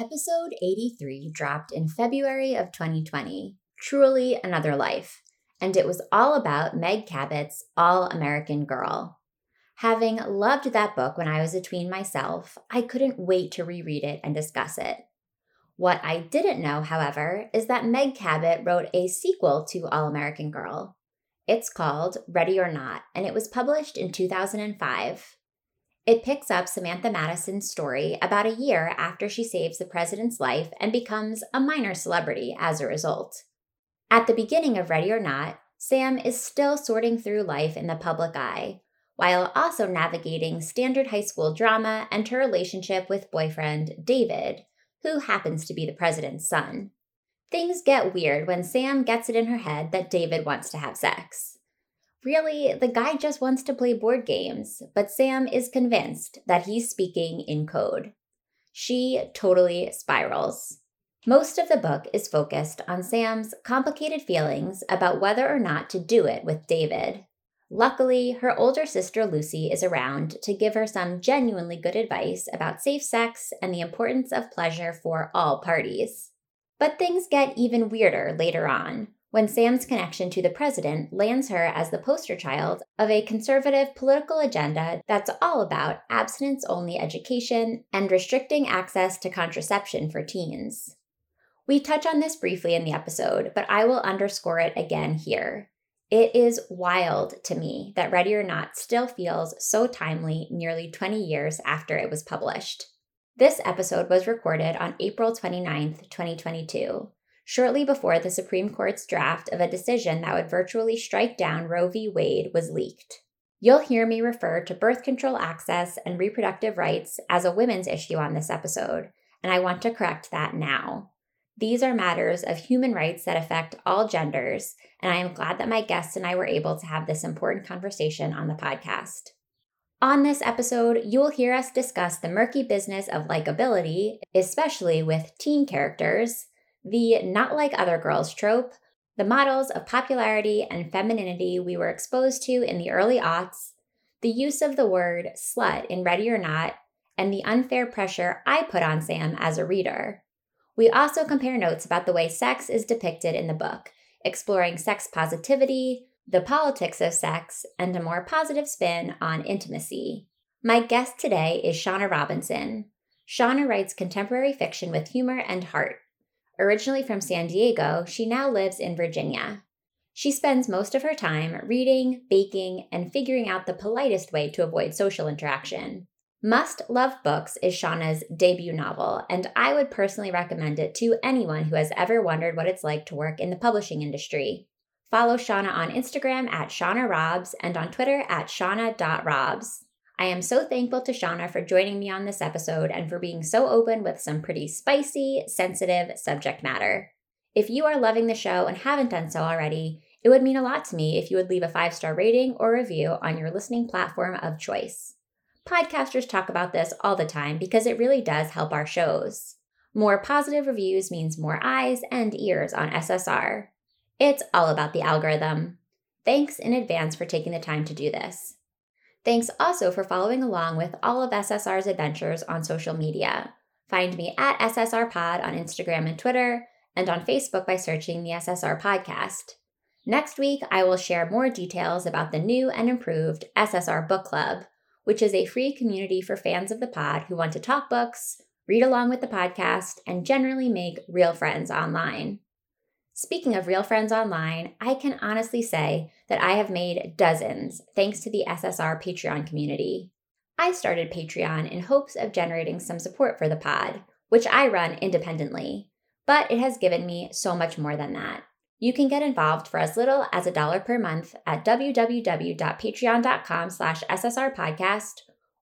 Episode 83 dropped in February of 2020. Truly another life. And it was all about Meg Cabot's All American Girl. Having loved that book when I was a tween myself, I couldn't wait to reread it and discuss it. What I didn't know, however, is that Meg Cabot wrote a sequel to All American Girl. It's called Ready or Not, and it was published in 2005. It picks up Samantha Madison's story about a year after she saves the president's life and becomes a minor celebrity as a result. At the beginning of Ready or Not, Sam is still sorting through life in the public eye, while also navigating standard high school drama and her relationship with boyfriend David, who happens to be the president's son. Things get weird when Sam gets it in her head that David wants to have sex. Really, the guy just wants to play board games, but Sam is convinced that he's speaking in code. She totally spirals. Most of the book is focused on Sam's complicated feelings about whether or not to do it with David. Luckily, her older sister Lucy is around to give her some genuinely good advice about safe sex and the importance of pleasure for all parties. But things get even weirder later on when Sam's connection to the president lands her as the poster child of a conservative political agenda that's all about abstinence only education and restricting access to contraception for teens. We touch on this briefly in the episode, but I will underscore it again here. It is wild to me that Ready or Not still feels so timely nearly 20 years after it was published. This episode was recorded on April 29th, 2022 shortly before the Supreme Court's draft of a decision that would virtually strike down Roe v. Wade was leaked. You'll hear me refer to birth control access and reproductive rights as a women's issue on this episode, and I want to correct that now. These are matters of human rights that affect all genders, and I am glad that my guests and I were able to have this important conversation on the podcast. On this episode, you will hear us discuss the murky business of likability, especially with teen characters, the not like other girls trope, the models of popularity and femininity we were exposed to in the early aughts, the use of the word slut in Ready or Not, and the unfair pressure I put on Sam as a reader. We also compare notes about the way sex is depicted in the book, exploring sex positivity, the politics of sex, and a more positive spin on intimacy. My guest today is Shauna Robinson. Shauna writes contemporary fiction with humor and heart. Originally from San Diego, she now lives in Virginia. She spends most of her time reading, baking, and figuring out the politest way to avoid social interaction. Must Love Books is Shauna's debut novel, and I would personally recommend it to anyone who has ever wondered what it's like to work in the publishing industry. Follow Shauna on Instagram at Shauna Robs and on Twitter at Shauna.robs. I am so thankful to Shauna for joining me on this episode and for being so open with some pretty spicy, sensitive subject matter. If you are loving the show and haven't done so already, it would mean a lot to me if you would leave a five star rating or review on your listening platform of choice. Podcasters talk about this all the time because it really does help our shows. More positive reviews means more eyes and ears on SSR. It's all about the algorithm. Thanks in advance for taking the time to do this. Thanks also for following along with all of SSR's adventures on social media. Find me at SSR Pod on Instagram and Twitter, and on Facebook by searching the SSR Podcast. Next week, I will share more details about the new and improved SSR Book Club, which is a free community for fans of the pod who want to talk books, read along with the podcast, and generally make real friends online. Speaking of real friends online, I can honestly say that I have made dozens thanks to the SSR Patreon community. I started Patreon in hopes of generating some support for the pod, which I run independently, but it has given me so much more than that. You can get involved for as little as a dollar per month at www.patreon.com slash ssrpodcast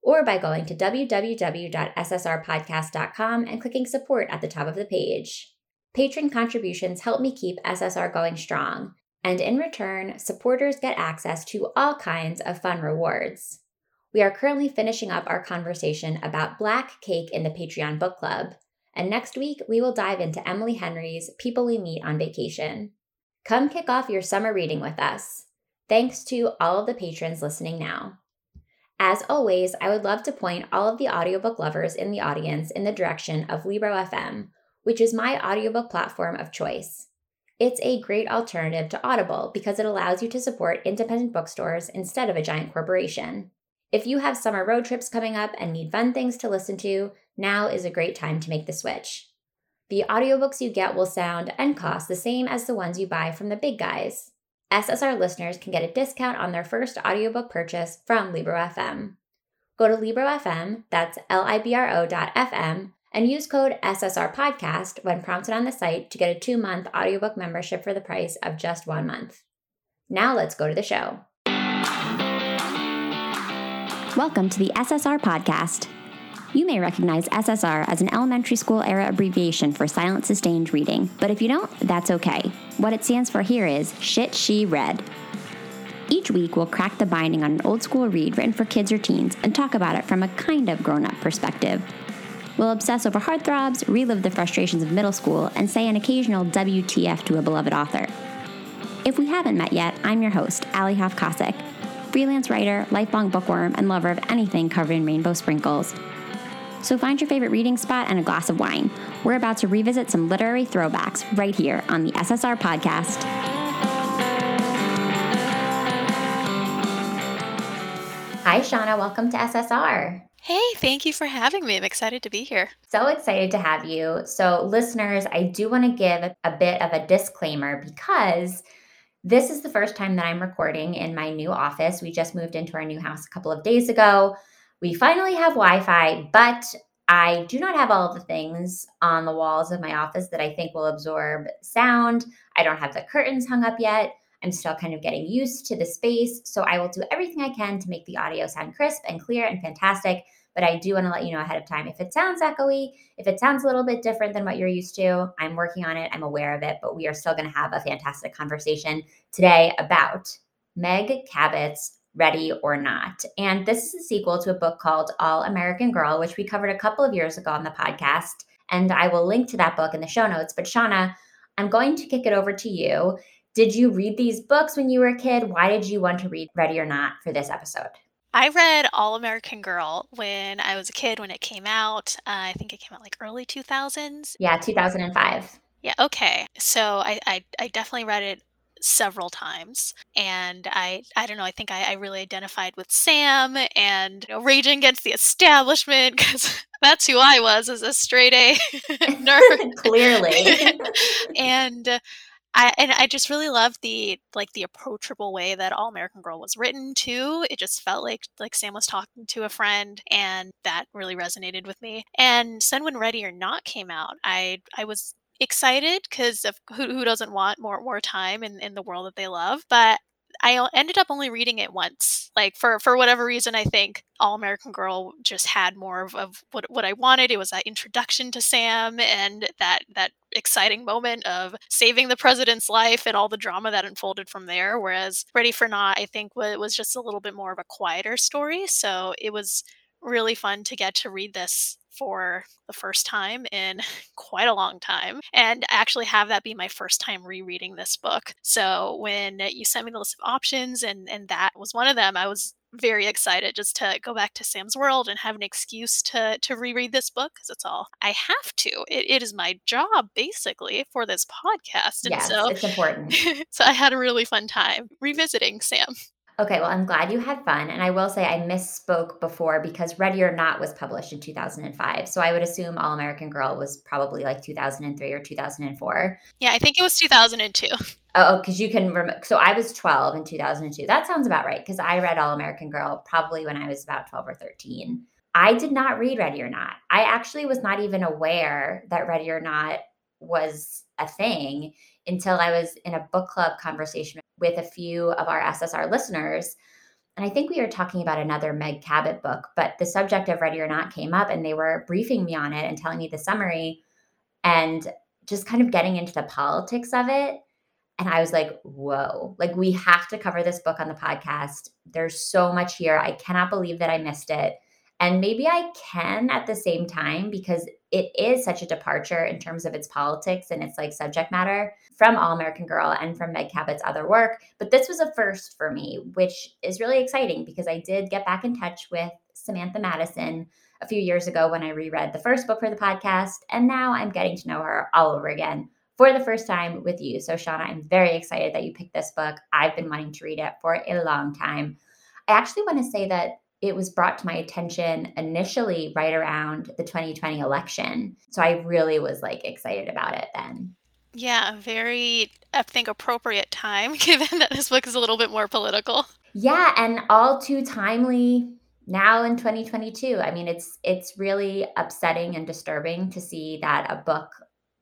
or by going to www.ssrpodcast.com and clicking support at the top of the page. Patron contributions help me keep SSR going strong, and in return, supporters get access to all kinds of fun rewards. We are currently finishing up our conversation about Black Cake in the Patreon Book Club, and next week we will dive into Emily Henry's People We Meet on Vacation. Come kick off your summer reading with us. Thanks to all of the patrons listening now. As always, I would love to point all of the audiobook lovers in the audience in the direction of Libro FM, which is my audiobook platform of choice. It's a great alternative to Audible because it allows you to support independent bookstores instead of a giant corporation. If you have summer road trips coming up and need fun things to listen to, now is a great time to make the switch. The audiobooks you get will sound and cost the same as the ones you buy from the big guys. SSR listeners can get a discount on their first audiobook purchase from Libro FM. Go to Libro FM, that's L And use code SSR Podcast when prompted on the site to get a two month audiobook membership for the price of just one month. Now let's go to the show. Welcome to the SSR Podcast. You may recognize SSR as an elementary school era abbreviation for silent sustained reading, but if you don't, that's okay. What it stands for here is Shit She Read. Each week, we'll crack the binding on an old school read written for kids or teens and talk about it from a kind of grown up perspective. We'll obsess over heartthrobs, relive the frustrations of middle school, and say an occasional WTF to a beloved author. If we haven't met yet, I'm your host, Alli Hoff freelance writer, lifelong bookworm, and lover of anything covered in rainbow sprinkles. So find your favorite reading spot and a glass of wine. We're about to revisit some literary throwbacks right here on the SSR podcast. Hi, Shauna. Welcome to SSR. Hey, thank you for having me. I'm excited to be here. So excited to have you. So, listeners, I do want to give a bit of a disclaimer because this is the first time that I'm recording in my new office. We just moved into our new house a couple of days ago. We finally have Wi Fi, but I do not have all the things on the walls of my office that I think will absorb sound. I don't have the curtains hung up yet. I'm still kind of getting used to the space. So I will do everything I can to make the audio sound crisp and clear and fantastic. But I do want to let you know ahead of time if it sounds echoey, if it sounds a little bit different than what you're used to, I'm working on it. I'm aware of it, but we are still going to have a fantastic conversation today about Meg Cabot's Ready or Not. And this is a sequel to a book called All American Girl, which we covered a couple of years ago on the podcast. And I will link to that book in the show notes. But Shauna, I'm going to kick it over to you. Did you read these books when you were a kid? Why did you want to read Ready or Not for this episode? I read All American Girl when I was a kid when it came out. Uh, I think it came out like early 2000s. Yeah, 2005. Yeah, okay. So I, I, I definitely read it several times and i i don't know i think i, I really identified with sam and you know, raging against the establishment because that's who i was as a straight a nerd clearly and I and I just really loved the like the approachable way that All American Girl was written too. It just felt like like Sam was talking to a friend and that really resonated with me. And Send When Ready or Not came out. I I was excited because of who, who doesn't want more more time in, in the world that they love but I ended up only reading it once. Like for for whatever reason, I think All American Girl just had more of, of what what I wanted. It was that introduction to Sam and that that exciting moment of saving the president's life and all the drama that unfolded from there. Whereas Ready for Not, I think was was just a little bit more of a quieter story. So it was really fun to get to read this for the first time in quite a long time and actually have that be my first time rereading this book. So when you sent me the list of options and and that was one of them, I was very excited just to go back to Sam's world and have an excuse to to reread this book because it's all I have to. It, it is my job basically for this podcast, and yes, so it's important. so I had a really fun time revisiting Sam. Okay, well, I'm glad you had fun. And I will say I misspoke before because Ready or Not was published in 2005. So I would assume All American Girl was probably like 2003 or 2004. Yeah, I think it was 2002. Oh, oh because you can remember. So I was 12 in 2002. That sounds about right because I read All American Girl probably when I was about 12 or 13. I did not read Ready or Not. I actually was not even aware that Ready or Not was a thing until I was in a book club conversation with a few of our SSR listeners. And I think we were talking about another Meg Cabot book, but the subject of Ready or Not came up and they were briefing me on it and telling me the summary and just kind of getting into the politics of it. And I was like, whoa, like we have to cover this book on the podcast. There's so much here. I cannot believe that I missed it. And maybe I can at the same time because it is such a departure in terms of its politics and its like subject matter from All American Girl and from Meg Cabot's other work. But this was a first for me, which is really exciting because I did get back in touch with Samantha Madison a few years ago when I reread the first book for the podcast. And now I'm getting to know her all over again for the first time with you. So, Shauna, I'm very excited that you picked this book. I've been wanting to read it for a long time. I actually want to say that it was brought to my attention initially right around the 2020 election. So I really was like excited about it then. Yeah, very, I think, appropriate time given that this book is a little bit more political. Yeah, and all too timely now in 2022. I mean, it's it's really upsetting and disturbing to see that a book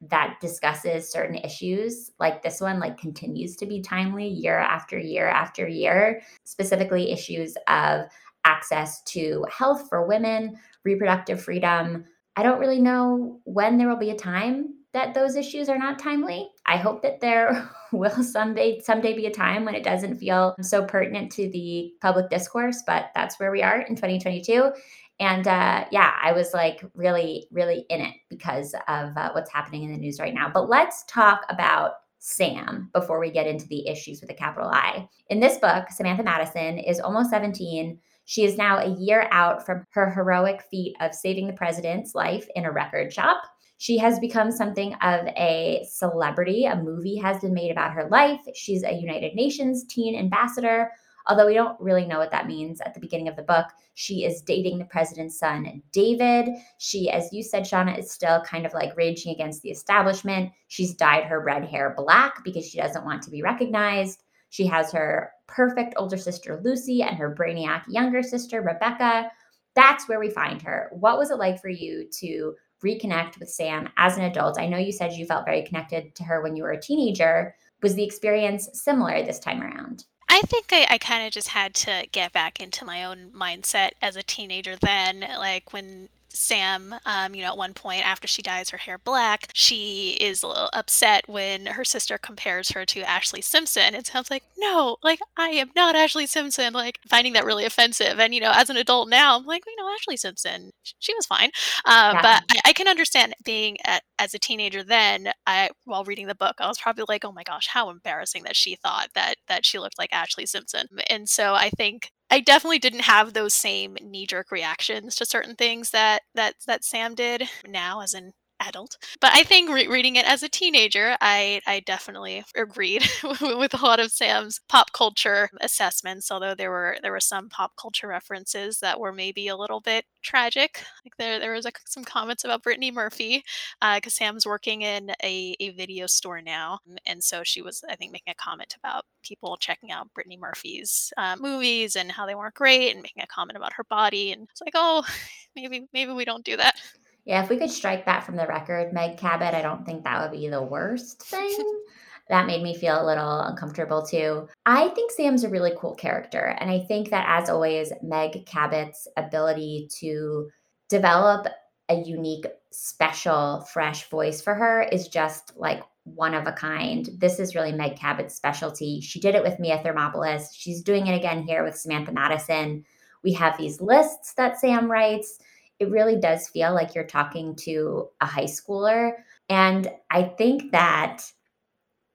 that discusses certain issues like this one like continues to be timely year after year after year, specifically issues of access to health for women, reproductive freedom. I don't really know when there will be a time that those issues are not timely. I hope that there will someday someday be a time when it doesn't feel so pertinent to the public discourse, but that's where we are in 2022. And uh, yeah, I was like really, really in it because of uh, what's happening in the news right now. But let's talk about Sam before we get into the issues with a capital I. In this book, Samantha Madison is almost 17. She is now a year out from her heroic feat of saving the president's life in a record shop. She has become something of a celebrity. A movie has been made about her life. She's a United Nations teen ambassador. Although we don't really know what that means at the beginning of the book, she is dating the president's son, David. She, as you said, Shauna, is still kind of like raging against the establishment. She's dyed her red hair black because she doesn't want to be recognized. She has her perfect older sister, Lucy, and her brainiac younger sister, Rebecca. That's where we find her. What was it like for you to reconnect with Sam as an adult? I know you said you felt very connected to her when you were a teenager. Was the experience similar this time around? I think I, I kind of just had to get back into my own mindset as a teenager then. Like when Sam, um, you know, at one point after she dyes her hair black, she is a little upset when her sister compares her to Ashlee Simpson. It sounds like, no, like I am not Ashlee Simpson, like finding that really offensive. And, you know, as an adult now, I'm like, you know, Ashlee Simpson, she was fine. Um, yeah. But I, I, can understand being at, as a teenager then, I, while reading the book, I was probably like, oh my gosh, how embarrassing that she thought that, that she looked like Ashlee Simpson. And so I think I definitely didn't have those same knee jerk reactions to certain things that that that Sam did. Now as an adult. But I think re- reading it as a teenager, I I definitely agreed with a lot of Sam's pop culture assessments. Although there were there were some pop culture references that were maybe a little bit tragic. Like there there was some comments about Brittany Murphy because uh, Sam's working in a, a video store now, and so she was I think making a comment about people checking out Brittany Murphy's uh, movies and how they weren't great, and making a comment about her body, and it's like oh maybe maybe we don't do that. Yeah, if we could strike that from the record, Meg Cabot, I don't think that would be the worst thing. that made me feel a little uncomfortable too. I think Sam's a really cool character. And I think that, as always, Meg Cabot's ability to develop a unique, special, fresh voice for her is just like one of a kind. This is really Meg Cabot's specialty. She did it with Mia Thermopolis. She's doing it again here with Samantha Madison. We have these lists that Sam writes it really does feel like you're talking to a high schooler. And I think that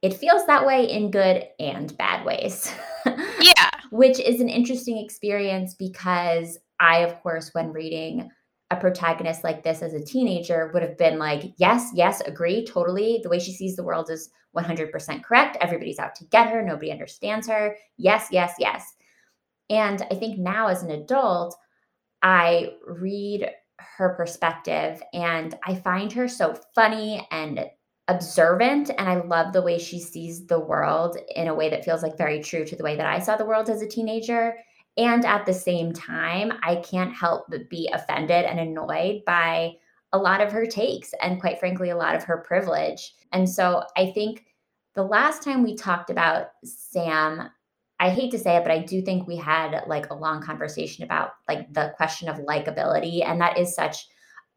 it feels that way in good and bad ways. yeah. Which is an interesting experience because I, of course, when reading a protagonist like this as a teenager, would have been like, yes, yes, agree, totally. The way she sees the world is 100% correct. Everybody's out to get her. Nobody understands her. Yes, yes, yes. And I think now as an adult, I read her perspective and I find her so funny and observant and I love the way she sees the world in a way that feels like very true to the way that I saw the world as a teenager. And at the same time, I can't help but be offended and annoyed by a lot of her takes and quite frankly a lot of her privilege. And so I think the last time we talked about Sam I hate to say it, but I do think we had like a long conversation about like the question of likability. And that is such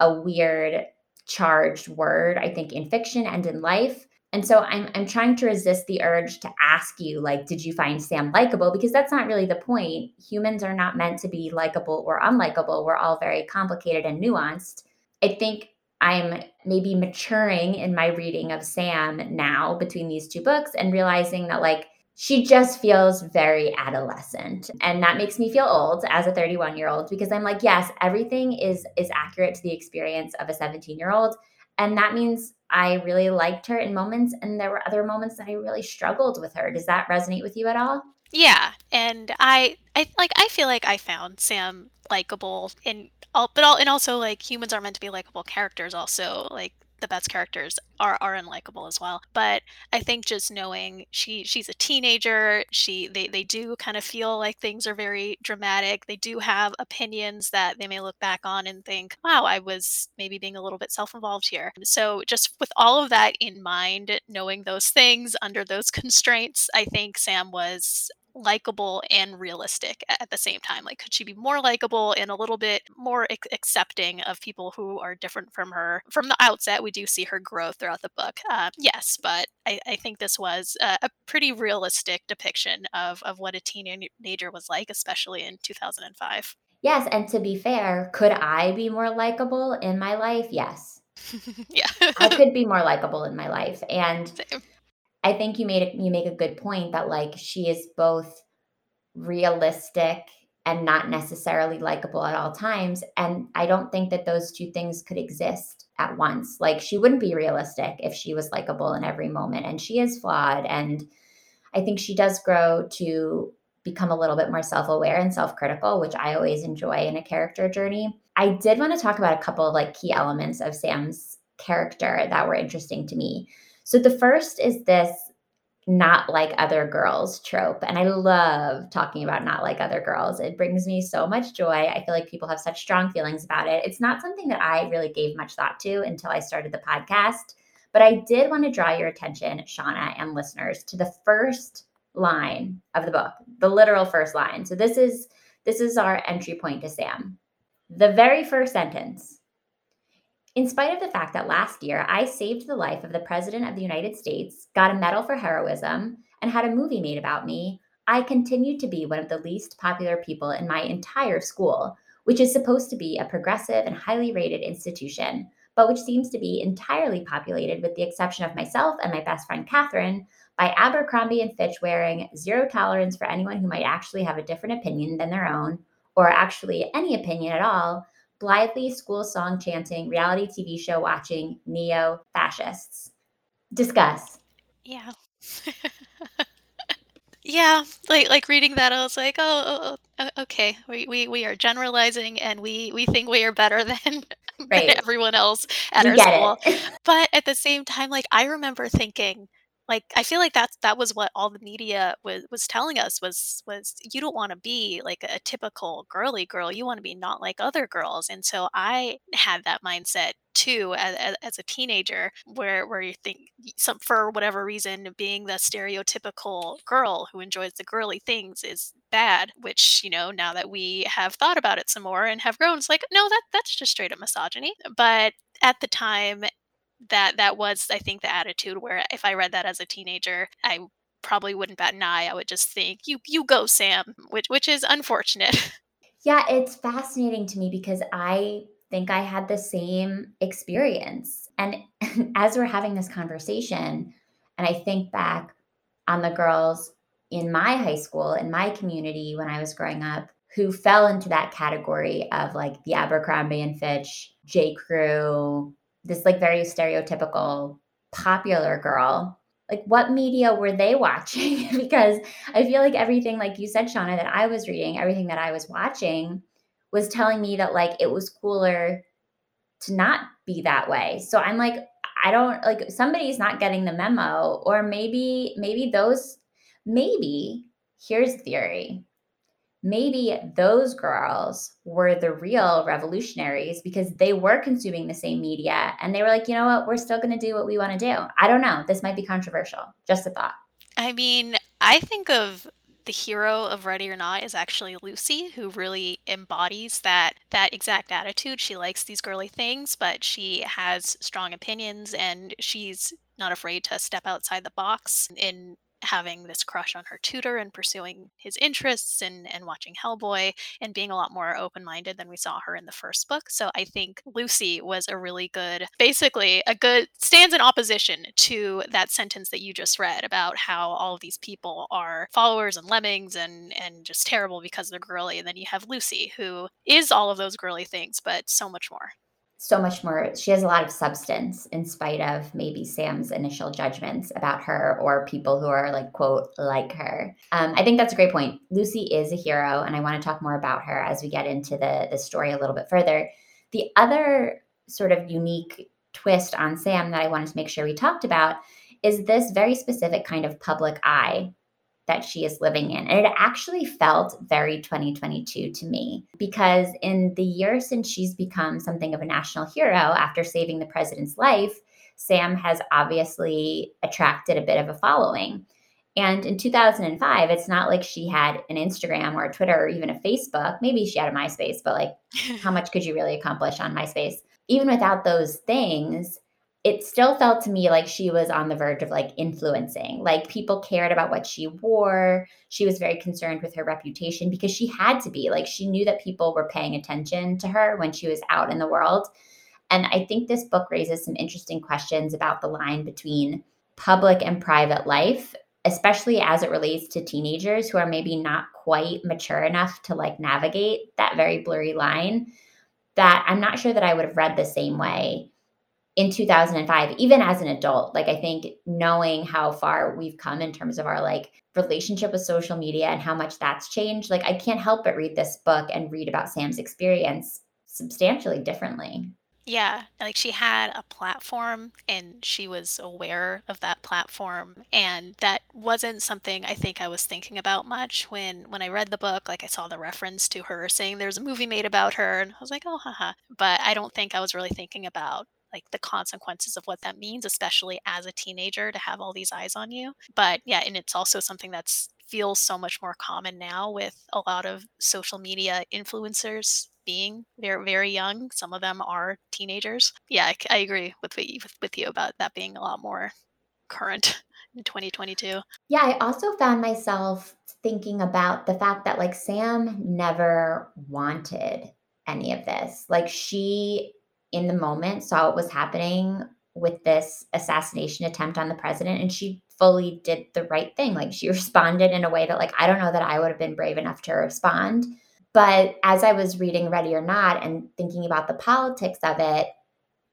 a weird, charged word, I think, in fiction and in life. And so I'm I'm trying to resist the urge to ask you, like, did you find Sam likable? Because that's not really the point. Humans are not meant to be likable or unlikable. We're all very complicated and nuanced. I think I'm maybe maturing in my reading of Sam now between these two books and realizing that like she just feels very adolescent and that makes me feel old as a 31 year old because i'm like yes everything is is accurate to the experience of a 17 year old and that means i really liked her in moments and there were other moments that i really struggled with her. Does that resonate with you at all? Yeah and i i like i feel like i found sam likable and all but all and also like humans are meant to be likable characters also like the best characters are are unlikable as well. But I think just knowing she she's a teenager, she they they do kind of feel like things are very dramatic. They do have opinions that they may look back on and think, "Wow, I was maybe being a little bit self-involved here." So just with all of that in mind, knowing those things under those constraints, I think Sam was likable and realistic at the same time? Like, could she be more likable and a little bit more ac- accepting of people who are different from her? From the outset, we do see her grow throughout the book. Uh, yes, but I, I, think this was a, a, pretty realistic depiction of, of what a teenager was like, especially in 2005. Yes, and to be fair, could I be more likable in my life? Yes. yeah. I could be more likable in my life. And Same. I think you made you make a good point that like she is both realistic and not necessarily likable at all times and I don't think that those two things could exist at once. Like she wouldn't be realistic if she was likable in every moment and she is flawed and I think she does grow to become a little bit more self-aware and self-critical, which I always enjoy in a character journey. I did want to talk about a couple of like key elements of Sam's character that were interesting to me. So the first is this not like other girls trope. And I love talking about not like other girls. It brings me so much joy. I feel like people have such strong feelings about it. It's not something that I really gave much thought to until I started the podcast. But I did want to draw your attention, Shauna and listeners, to the first line of the book, the literal first line. So this is this is our entry point to Sam. The very first sentence in spite of the fact that last year I saved the life of the President of the United States, got a medal for heroism, and had a movie made about me, I continued to be one of the least popular people in my entire school, which is supposed to be a progressive and highly rated institution, but which seems to be entirely populated, with the exception of myself and my best friend Catherine, by Abercrombie and Fitch wearing zero tolerance for anyone who might actually have a different opinion than their own, or actually any opinion at all, blithely school song chanting, reality TV show watching neo fascists. Discuss. Yeah. yeah, like like reading that, I was like, oh, oh, oh, oh okay, we, we we are generalizing, and we we think we are better than, right. than everyone else at we our school. but at the same time, like I remember thinking, like i feel like that's that was what all the media was was telling us was was you don't want to be like a typical girly girl you want to be not like other girls and so i had that mindset too as, as a teenager where where you think some for whatever reason being the stereotypical girl who enjoys the girly things is bad which you know now that we have thought about it some more and have grown it's like no that that's just straight up misogyny but at the time that that was I think the attitude where if I read that as a teenager, I probably wouldn't bat an eye. I would just think, "You you go, Sam," which which is unfortunate. Yeah, it's fascinating to me because I think I had the same experience. And as we're having this conversation, and I think back on the girls in my high school, in my community when I was growing up, who fell into that category of like the Abercrombie and Fitch, J. Crew, this like very stereotypical popular girl like what media were they watching? Because i feel like everything like you said shauna that i was reading everything that i was watching was telling me that like it was cooler to not be that way. So i'm like i don't like somebody's not getting the memo or maybe maybe those maybe here's theory maybe those girls were the real revolutionaries because they were consuming the same media and they were like, you know what, we're still going to do what we want to do. I don't know. This might be controversial. Just a thought. I mean, I think of the hero of Ready or Not is actually Lucy, who really embodies that that exact attitude. She likes these girly things, but she has strong opinions and she's not afraid to step outside the box in having this crush on her tutor and pursuing his interests and, and watching Hellboy and being a lot more open minded than we saw her in the first book. So I think Lucy was a really good, basically, a good stands in opposition to that sentence that you just read about how all these people are followers and lemmings and, and just terrible because they're girly. And then you have Lucy, who is all of those girly things, but so much more so much more she has a lot of substance in spite of maybe sam's initial judgments about her or people who are like quote like her. Um, i think that's a great point. Lucy is a hero and i want to talk more about her as we get into the the story a little bit further. The other sort of unique twist on sam that i wanted to make sure we talked about is this very specific kind of public eye that she is living in. And it actually felt very 2022 to me because in the year since she's become something of a national hero after saving the president's life, Sam has obviously attracted a bit of a following. And in 2005, it's not like she had an Instagram or a Twitter or even a Facebook. Maybe she had a MySpace, but like, how much could you really accomplish on MySpace? Even without those things, it still felt to me like she was on the verge of like influencing. Like people cared about what she wore. She was very concerned with her reputation because she had to be. Like she knew that people were paying attention to her when she was out in the world. And I think this book raises some interesting questions about the line between public and private life, especially as it relates to teenagers who are maybe not quite mature enough to like navigate that very blurry line. That I'm not sure that I would have read the same way in 2005 even as an adult like i think knowing how far we've come in terms of our like relationship with social media and how much that's changed like i can't help but read this book and read about sam's experience substantially differently yeah, like she had a platform and she was aware of that platform and that wasn't something I think I was thinking about much when when I read the book like I saw the reference to her saying there's a movie made about her and I was like, "Oh, haha." But I don't think I was really thinking about like the consequences of what that means, especially as a teenager to have all these eyes on you. But yeah, and it's also something that's feels so much more common now with a lot of social media influencers being very very young. Some of them are teenagers. Yeah, I, I agree with, with with you about that being a lot more current in 2022. Yeah, I also found myself thinking about the fact that like Sam never wanted any of this. Like she in the moment saw what was happening with this assassination attempt on the president and she fully did the right thing. Like she responded in a way that like i don't know that i would have been brave enough to respond. But as i was reading ready or not and thinking about the politics of it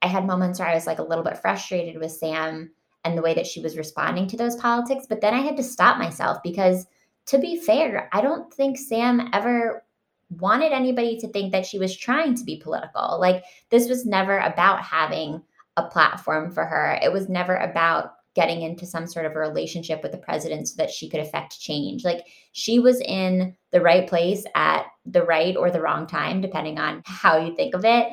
i had moments where i was like a little bit frustrated with sam and the way that she was responding to those politics but then i had to stop myself because to be fair i don't think sam ever wanted anybody to think that she was trying to be political. Like this was never about having a platform for her. It was never about getting into some sort of a relationship with the president so that she could affect change. Like she was in the right place at the right or the wrong time, depending on how you think of it.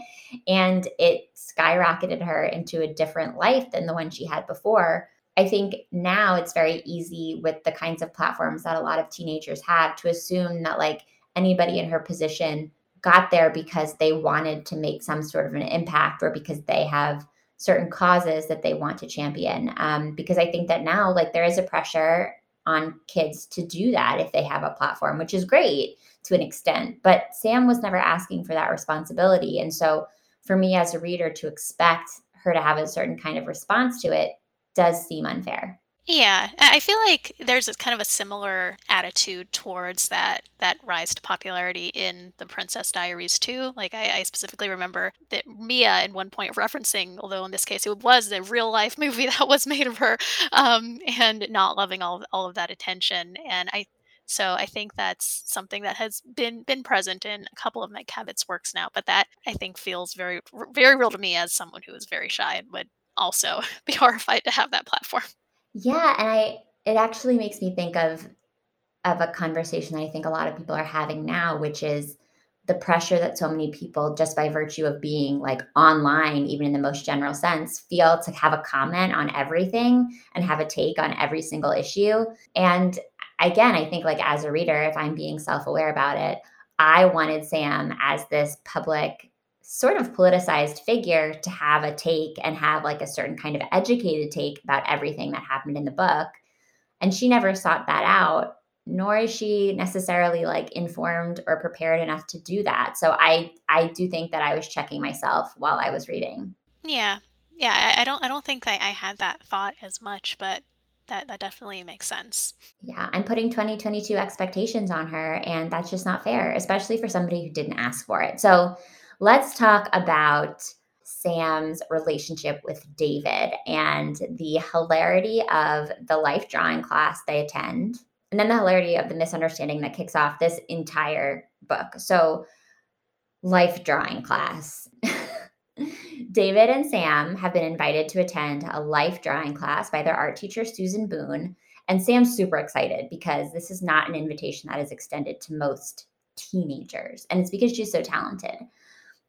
And it skyrocketed her into a different life than the one she had before. I think now it's very easy with the kinds of platforms that a lot of teenagers have to assume that, like, anybody in her position got there because they wanted to make some sort of an impact or because they have certain causes that they want to champion. Um, because I think that now, like, there is a pressure on kids to do that if they have a platform, which is great to an extent. But Sam was never asking for that responsibility. And so, for me as a reader to expect her to have a certain kind of response to it does seem unfair. Yeah, I feel like there's a kind of a similar attitude towards that that rise to popularity in the Princess Diaries too. Like I, I specifically remember that Mia at one point referencing, although in this case it was a real life movie that was made of her, um, and not loving all of, all of that attention. And I so I think that's something that has been been present in a couple of Meg Cabot's works now. But that I think feels very very real to me as someone who is very shy and would also be horrified to have that platform. Yeah, and I it actually makes me think of of a conversation that I think a lot of people are having now, which is the pressure that so many people, just by virtue of being like online, even in the most general sense, feel to have a comment on everything and have a take on every single issue. And again, I think like as a reader, if I'm being self aware about it, I wanted Sam as this public sort of politicized figure to have a take and have like a certain kind of educated take about everything that happened in the book. And she never sought that out, nor is she necessarily like informed or prepared enough to do that. So I I do think that I was checking myself while I was reading. Yeah. Yeah, I, I don't I don't think I, I had that thought as much, but that that definitely makes sense. Yeah, I'm putting 2022 expectations on her, and that's just not fair, especially for somebody who didn't ask for it. So let's talk about Sam's relationship with David and the hilarity of the life drawing class they attend, and then the hilarity of the misunderstanding that kicks off this entire book. So, life drawing class. David and Sam have been invited to attend a life drawing class by their art teacher, Susan Boone. And Sam's super excited because this is not an invitation that is extended to most teenagers. And it's because she's so talented.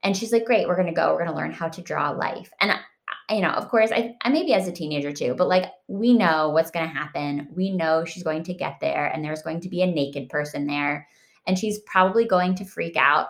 And she's like, Great, we're going to go. We're going to learn how to draw life. And, I, you know, of course, I, I maybe as a teenager too, but like we know what's going to happen. We know she's going to get there and there's going to be a naked person there. And she's probably going to freak out.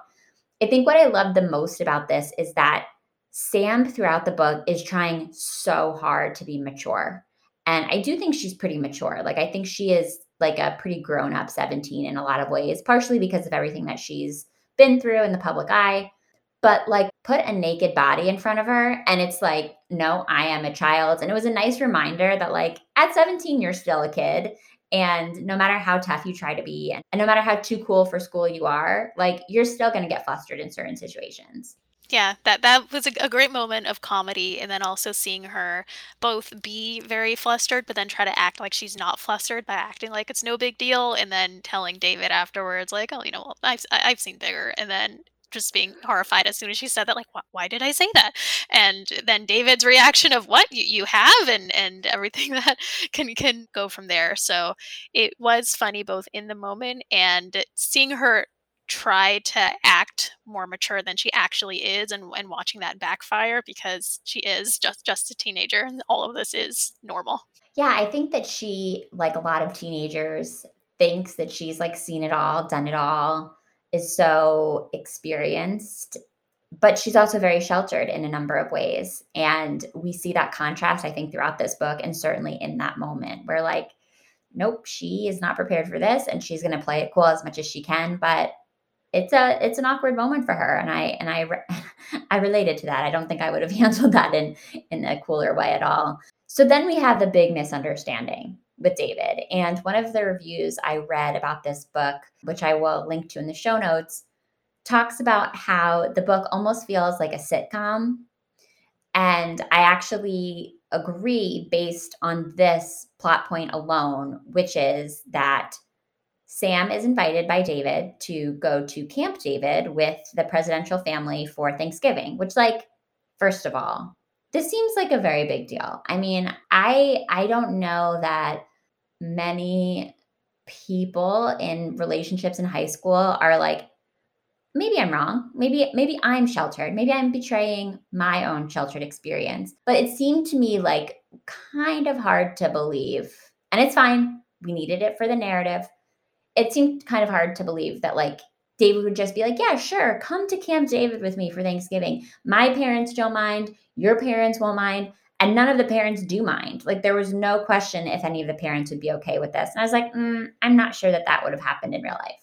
I think what I love the most about this is that Sam throughout the book is trying so hard to be mature. And I do think she's pretty mature. Like, I think she is like a pretty grown up 17 in a lot of ways, partially because of everything that she's been through in the public eye. But like, put a naked body in front of her, and it's like, no, I am a child. And it was a nice reminder that, like, at 17, you're still a kid. And no matter how tough you try to be, and no matter how too cool for school you are, like, you're still going to get flustered in certain situations. Yeah, that that was a, great moment of comedy, and then also seeing her both be very flustered, but then try to act like she's not flustered by acting like it's no big deal, and then telling David afterwards, like, "Oh, you know, I've I've seen bigger," and then just being horrified as soon as she said that, like, "Why, did I say that?" And then David's reaction of, "What you, you have?" and and everything that can can go from there. So it was funny both in the moment and seeing her try to act more mature than she actually is and, and watching that backfire because she is just just a teenager and all of this is normal yeah i think that she like a lot of teenagers thinks that she's like seen it all done it all is so experienced but she's also very sheltered in a number of ways. And we see that contrast i think throughout this book and certainly in that moment where like nope she is not prepared for this and she's going to play it cool as much as she can but it's a it's an awkward moment for her. And i and i i related to that. I don't think i would have handled that in in a cooler way at all. So then we have the big misunderstanding with david and one of the reviews i read about this book which i will link to in the show notes talks about how the book almost feels like a sitcom and i actually agree based on this plot point alone which is that Sam is invited by David to go to Camp David with the presidential family for Thanksgiving, which like first of all, this seems like a very big deal. I mean, I I don't know that many people in relationships in high school are like maybe I'm wrong. Maybe maybe I'm sheltered. Maybe I'm betraying my own sheltered experience. But it seemed to me like kind of hard to believe. And it's fine. We needed it for the narrative it seemed kind of hard to believe that like David would just be like, yeah, sure, come to Camp David with me for Thanksgiving. My parents don't mind, your parents won't mind, and none of the parents do mind. Like there was no question if any of the parents would be okay with this. And I was like, mm, I'm not sure that that would have happened in real life.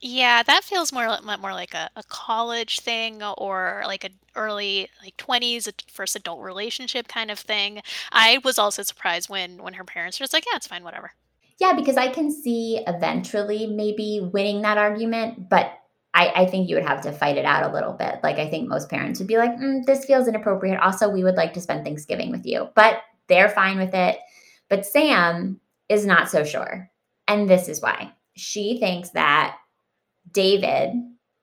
Yeah, that feels more more like a, a college thing or like an early like 20s first adult relationship kind of thing. I was also surprised when when her parents were just like, yeah, it's fine, whatever. Yeah, because I can see eventually maybe winning that argument, but I, I think you would have to fight it out a little bit. Like, I think most parents would be like, mm, this feels inappropriate. Also, we would like to spend Thanksgiving with you, but they're fine with it. But Sam is not so sure. And this is why. She thinks that David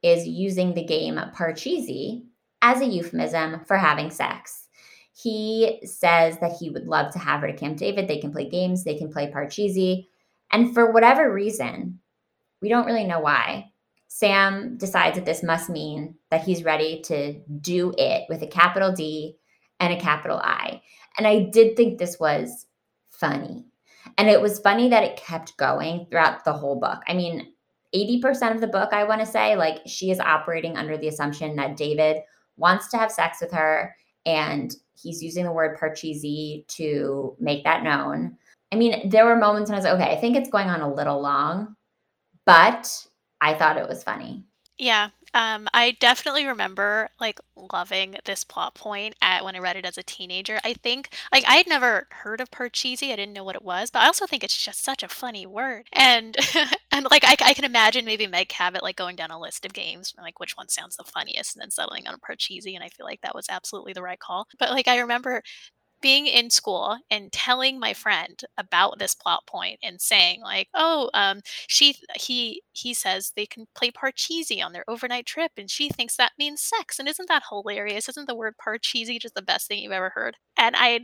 is using the game Parcheesi as a euphemism for having sex. He says that he would love to have her to Camp David. They can play games, they can play Parcheesi. And for whatever reason, we don't really know why, Sam decides that this must mean that he's ready to do it with a capital D and a capital I. And I did think this was funny. And it was funny that it kept going throughout the whole book. I mean, 80% of the book, I want to say, like she is operating under the assumption that David wants to have sex with her and he's using the word Parcheesi to make that known. I mean, there were moments when I was like, okay, I think it's going on a little long, but I thought it was funny. Yeah, um, I definitely remember like loving this plot point at when I read it as a teenager. I think like I had never heard of Parcheesi. I didn't know what it was, but I also think it's just such a funny word. And and like I, I can imagine maybe Meg Cabot like going down a list of games, like which one sounds the funniest, and then settling on Parcheesi. And I feel like that was absolutely the right call. But like I remember being in school and telling my friend about this plot point and saying like oh um she he he says they can play parcheesi on their overnight trip and she thinks that means sex and isn't that hilarious? Isn't the word parcheesi just the best thing you've ever heard? And i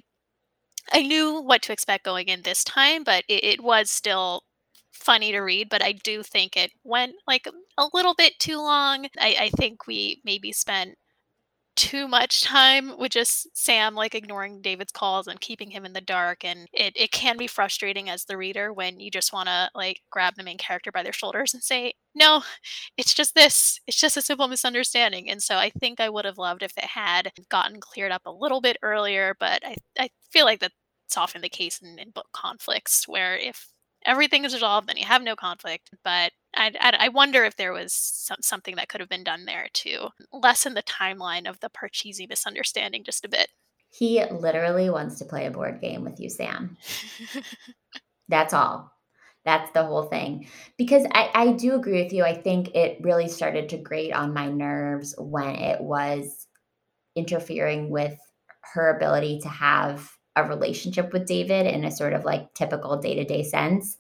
i knew what to expect going in this time but it, it was still funny to read but i do think it went like a little bit too long. I, I think we maybe spent too much time with just Sam like ignoring David's calls and keeping him in the dark and it, it can be frustrating as the reader when you just want to like grab the main character by their shoulders and say no it's just this it's just a simple misunderstanding and so I think I would have loved if it had gotten cleared up a little bit earlier but I, I feel like that's often the case in, in book conflicts where if everything is resolved, then you have no conflict. But I, I wonder if there was some, something that could have been done there to lessen the timeline of the Parcheesi misunderstanding just a bit. He literally wants to play a board game with you, Sam. That's all. That's the whole thing. Because I, I do agree with you. I think it really started to grate on my nerves when it was interfering with her ability to have a relationship with David in a sort of like typical day to day sense.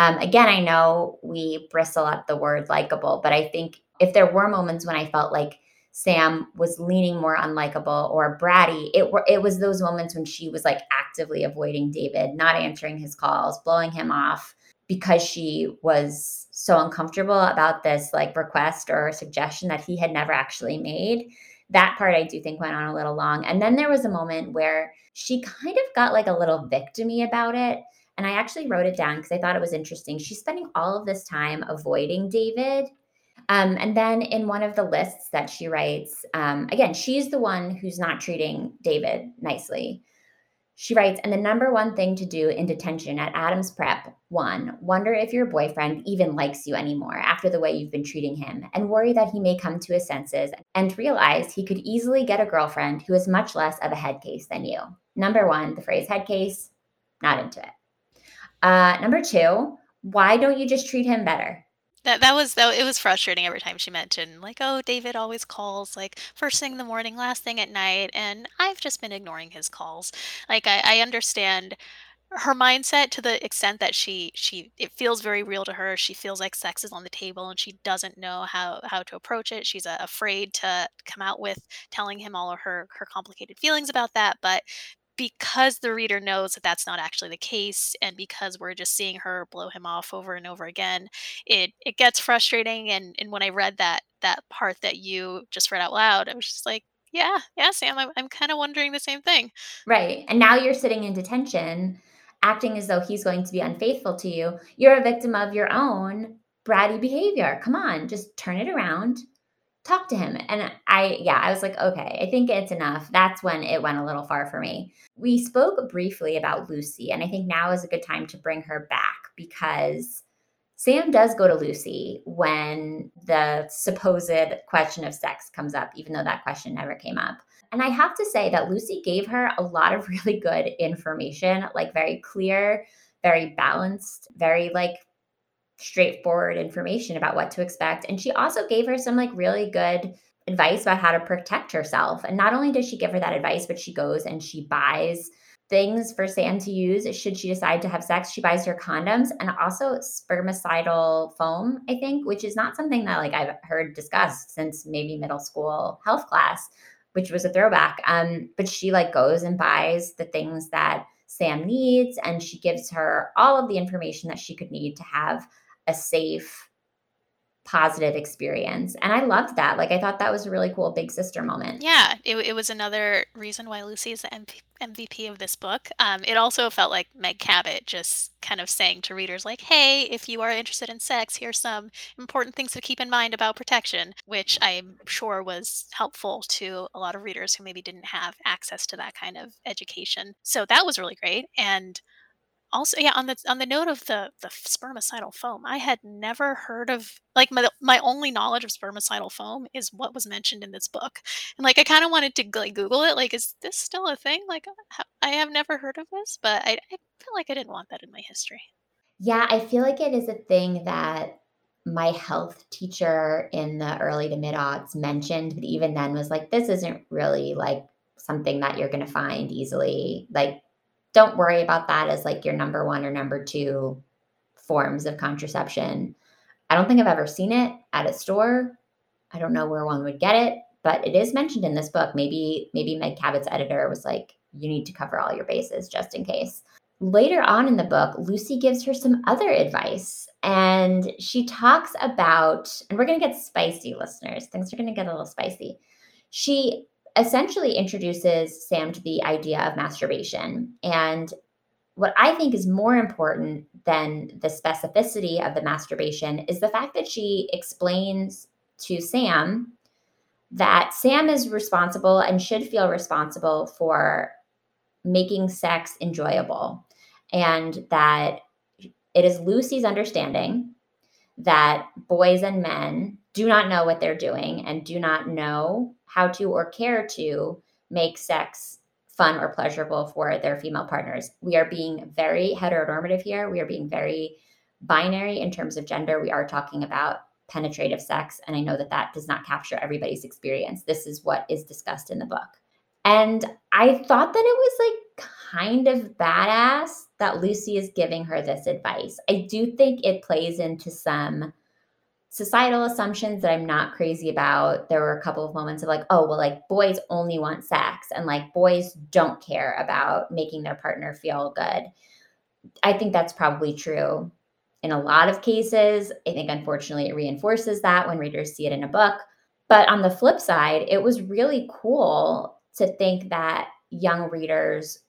Um, again, I know we bristle at the word likable, but I think if there were moments when I felt like Sam was leaning more unlikable or bratty, it were it was those moments when she was like actively avoiding David, not answering his calls, blowing him off because she was so uncomfortable about this like request or suggestion that he had never actually made that part I do think went on a little long. And then there was a moment where she kind of got like a little victimy about it. And I actually wrote it down because I thought it was interesting. She's spending all of this time avoiding David. Um, and then in one of the lists that she writes, um, again, she's the one who's not treating David nicely. She writes, and the number one thing to do in detention at Adams Prep one, wonder if your boyfriend even likes you anymore after the way you've been treating him, and worry that he may come to his senses and realize he could easily get a girlfriend who is much less of a head case than you. Number one, the phrase head case, not into it. Uh, number two, why don't you just treat him better? That that was though it was frustrating every time she mentioned like oh David always calls like first thing in the morning last thing at night and I've just been ignoring his calls. Like I, I understand her mindset to the extent that she she it feels very real to her. She feels like sex is on the table and she doesn't know how how to approach it. She's uh, afraid to come out with telling him all of her her complicated feelings about that but because the reader knows that that's not actually the case and because we're just seeing her blow him off over and over again it it gets frustrating and and when i read that that part that you just read out loud i was just like yeah yeah sam i'm, I'm kind of wondering the same thing. Right and now you're sitting in detention acting as though he's going to be unfaithful to you. You're a victim of your own bratty behavior. Come on just turn it around talk to him. And I, yeah, I was like, okay, I think it's enough. That's when it went a little far for me. We spoke briefly about Lucy, and I think now is a good time to bring her back because Sam does go to Lucy when the supposed question of sex comes up, even though that question never came up. And I have to say that Lucy gave her a lot of really good information, like very clear, very balanced, very like straightforward information about what to expect. And she also gave her some like really good advice about how to protect herself. And not only does she give her that advice, but she goes and she buys things for Sam to use should she decide to have sex. She buys her condoms and also spermicidal foam, I think, which is not something that like I've heard discussed since maybe middle school health class, which was a throwback. Um, but she like goes and buys the things that Sam needs and she gives her all of the information that she could need to have a safe positive experience. And i loved that. Like i thought that was a really cool big sister moment. Yeah it, it was another reason why lucy is the MP, mvp of this book. Um, it also felt like meg cabot just kind of saying to readers like hey if you are interested in sex here's some important things to keep in mind about protection which i'm sure was helpful to a lot of readers who maybe didn't have access to that kind of education. So that was really great. And Also, yeah, on the on the note of the the spermicidal foam, I had never heard of like my my only knowledge of spermicidal foam is what was mentioned in this book, and like I kind of wanted to like Google it. Like, is this still a thing? Like, uh, I have never heard of this, but I, I feel like I didn't want that in my history. Yeah, I feel like it is a thing that my health teacher in the early to mid aughts mentioned, but even then was like, this isn't really like something that you're going to find easily. Like, don't worry about that as like your number one or number two forms of contraception. I don't think I've ever seen it at a store. I don't know where one would get it, but it is mentioned in this book. Maybe maybe Meg Cabot's editor was like, you need to cover all your bases just in case. Later on in the book, Lucy gives her some other advice and she talks about, and we're going to get spicy, listeners. Things are going to get a little spicy. She essentially introduces Sam to the idea of masturbation. And what I think is more important than the specificity of the masturbation is the fact that she explains to Sam that Sam is responsible and should feel responsible for making sex enjoyable. And that it is Lucy's understanding that boys and men do not know what they're doing and do not know how to or care to make sex fun or pleasurable for their female partners. We are being very heteronormative here. We are being very binary in terms of gender. We are talking about penetrative sex. And I know that that does not capture everybody's experience. This is what is discussed in the book. And I thought that it was like kind of badass that Lucy is giving her this advice. I do think it plays into some societal assumptions that I'm not crazy about. There were a couple of moments of like, oh, well, like boys only want sex and like boys don't care about making their partner feel good. I think that's probably true in a lot of cases. I think unfortunately it reinforces that when readers see it in a book. But on the flip side, it was really cool to think that young readers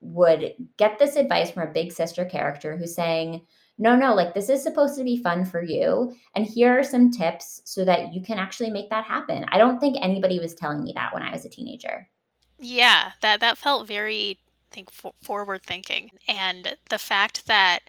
would get this advice from a big sister character who's saying, no, no, like this is supposed to be fun for you. And here are some tips so that you can actually make that happen. I don't think anybody was telling me that when I was a teenager. Yeah, that that felt very I think forward thinking. And the fact that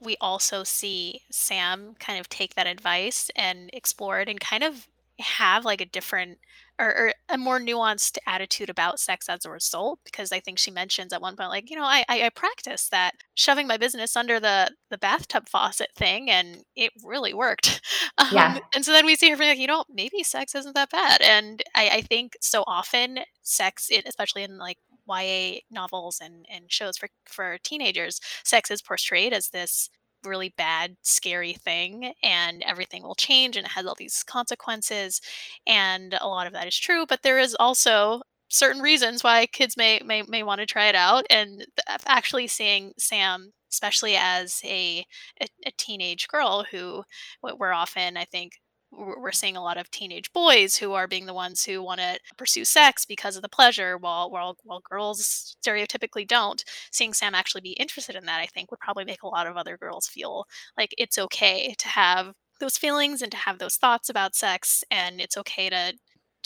we also see Sam kind of take that advice and explore it and kind of have like a different or, or, a more nuanced attitude about sex as a result because i think she mentions at one point like you know i i, I practiced that shoving my business under the the bathtub faucet thing and it really worked um, yeah. and so then we see her being like you know maybe sex isn't that bad and i i think so often sex especially in like YA novels and, and shows for, for teenagers, sex is portrayed as this really bad, scary thing, and everything will change and it has all these consequences. And a lot of that is true, but there is also certain reasons why kids may may, may want to try it out. And uh, actually seeing Sam, especially as a, a, a teenage girl who we're often, I think, we're seeing a lot of teenage boys who are being the ones who want to pursue sex because of the pleasure while while while girls stereotypically don't. Seeing sam actually be interested in that i think would probably make a lot of other girls feel like it's okay to have those feelings and to have those thoughts about sex and it's okay to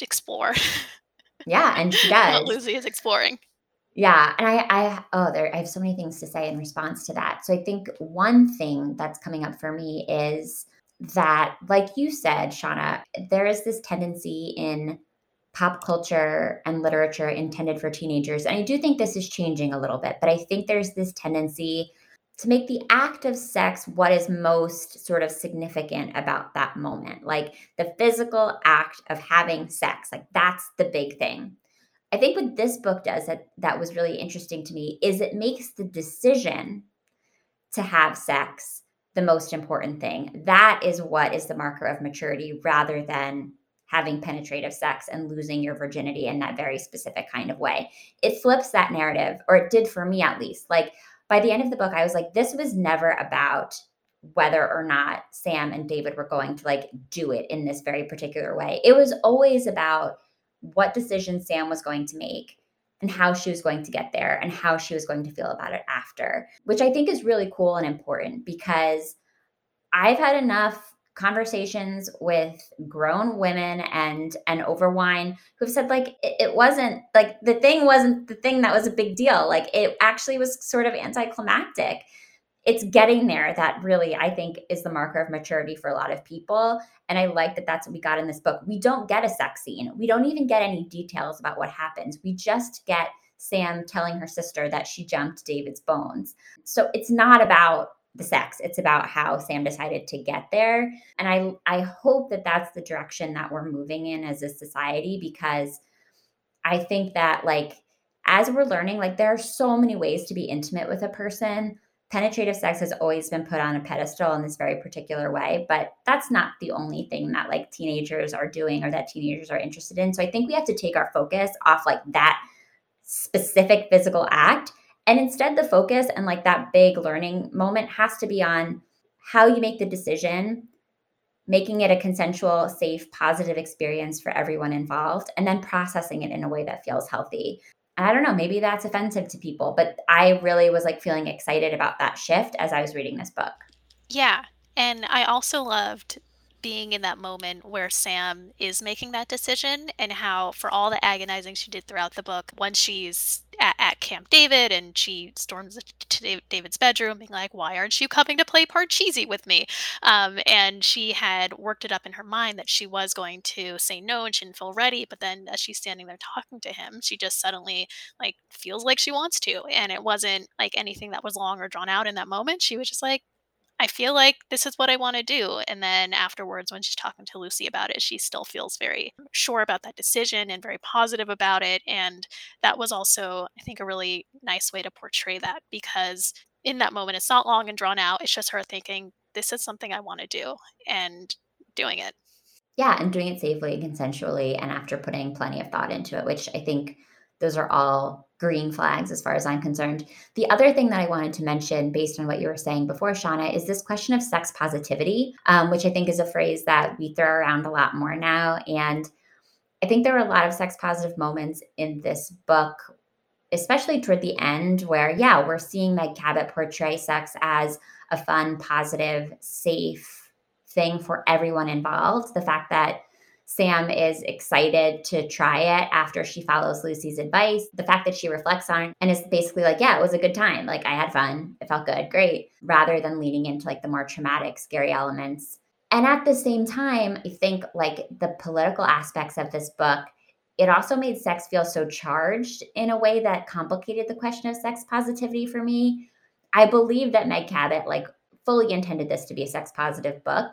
explore. Yeah and she does. what lucy is exploring. Yeah, and I, I, oh, there, I have so many things to say in response to that. So I think one thing that's coming up for me is that, like you said, Shauna, there is this tendency in pop culture and literature intended for teenagers. And I do think this is changing a little bit, but I think there's this tendency to make the act of sex what is most sort of significant about that moment. Like the physical act of having sex, like that's the big thing. I think what this book does that that was really interesting to me is it makes the decision to have sex the most important thing. That is what is the marker of maturity rather than having penetrative sex and losing your virginity in that very specific kind of way. It flips that narrative, or it did for me at least. Like by the end of the book, I was like, this was never about whether or not Sam and David were going to like do it in this very particular way. It was always about what decision Sam was going to make and how she was going to get there and how she was going to feel about it after, which I think is really cool and important because I've had enough conversations with grown women and and over wine who've said like it, it, wasn't like the thing wasn't the thing that was a big deal. Like it actually was sort of anticlimactic it's getting there that really i think is the marker of maturity for a lot of people and i like that that's what we got in this book we don't get a sex scene we don't even get any details about what happens we just get sam telling her sister that she jumped david's bones so it's not about the sex. It's about how Sam decided to get there. And I I hope that that's the direction that we're moving in as a society because I think that like as we're learning like there are so many ways to be intimate with a person. Penetrative sex has always been put on a pedestal in this very particular way, but that's not the only thing that like teenagers are doing or that teenagers are interested in. So I think we have to take our focus off like that specific physical act and instead, the focus and like that big learning moment has to be on how you make the decision, making it a consensual, safe, positive experience for everyone involved, and then processing it in a way that feels healthy. I don't know, maybe that's offensive to people, but I really was like feeling excited about that shift as I was reading this book. Yeah. And I also loved being in that moment where Sam is making that decision and how, for all the agonizing she did throughout the book, once she's at, at Camp David and she storms to David's bedroom, being like, Why aren't you coming to play Parcheesi with me? Um, and she had worked it up in her mind that she was going to say no and she didn't feel ready. But then as she's standing there talking to him, she just suddenly like feels like she wants to. And it wasn't like anything that was long or drawn out in that moment. She was just like, I feel like this is what I want to do. And then afterwards, when she's talking to Lucy about it, she still feels very sure about that decision and very positive about it. And that was also, I think, a really nice way to portray that because in that moment, it's not long and drawn out. It's just her thinking, this is something I want to do and doing it. Yeah, and doing it safely and consensually and after putting plenty of thought into it, which I think those are all green flags as far as I'm concerned. The other thing that I wanted to mention, based on what you were saying before, Shauna, is this question of sex positivity, um, which I think is a phrase that we throw around a lot more now. And I think there are a lot of sex positive moments in this book, especially toward the end, where, yeah, we're seeing Meg Cabot portray sex as a fun, positive, safe thing for everyone involved. The fact that Sam is excited to try it after she follows Lucy's advice. The fact that she reflects on and is basically like, yeah, it was a good time. Like, I had fun. It felt good. Great. Rather than leading into like the more traumatic, scary elements. And at the same time, I think like the political aspects of this book, it also made sex feel so charged in a way that complicated the question of sex positivity for me. I believe that Meg Cabot like fully intended this to be a sex positive book.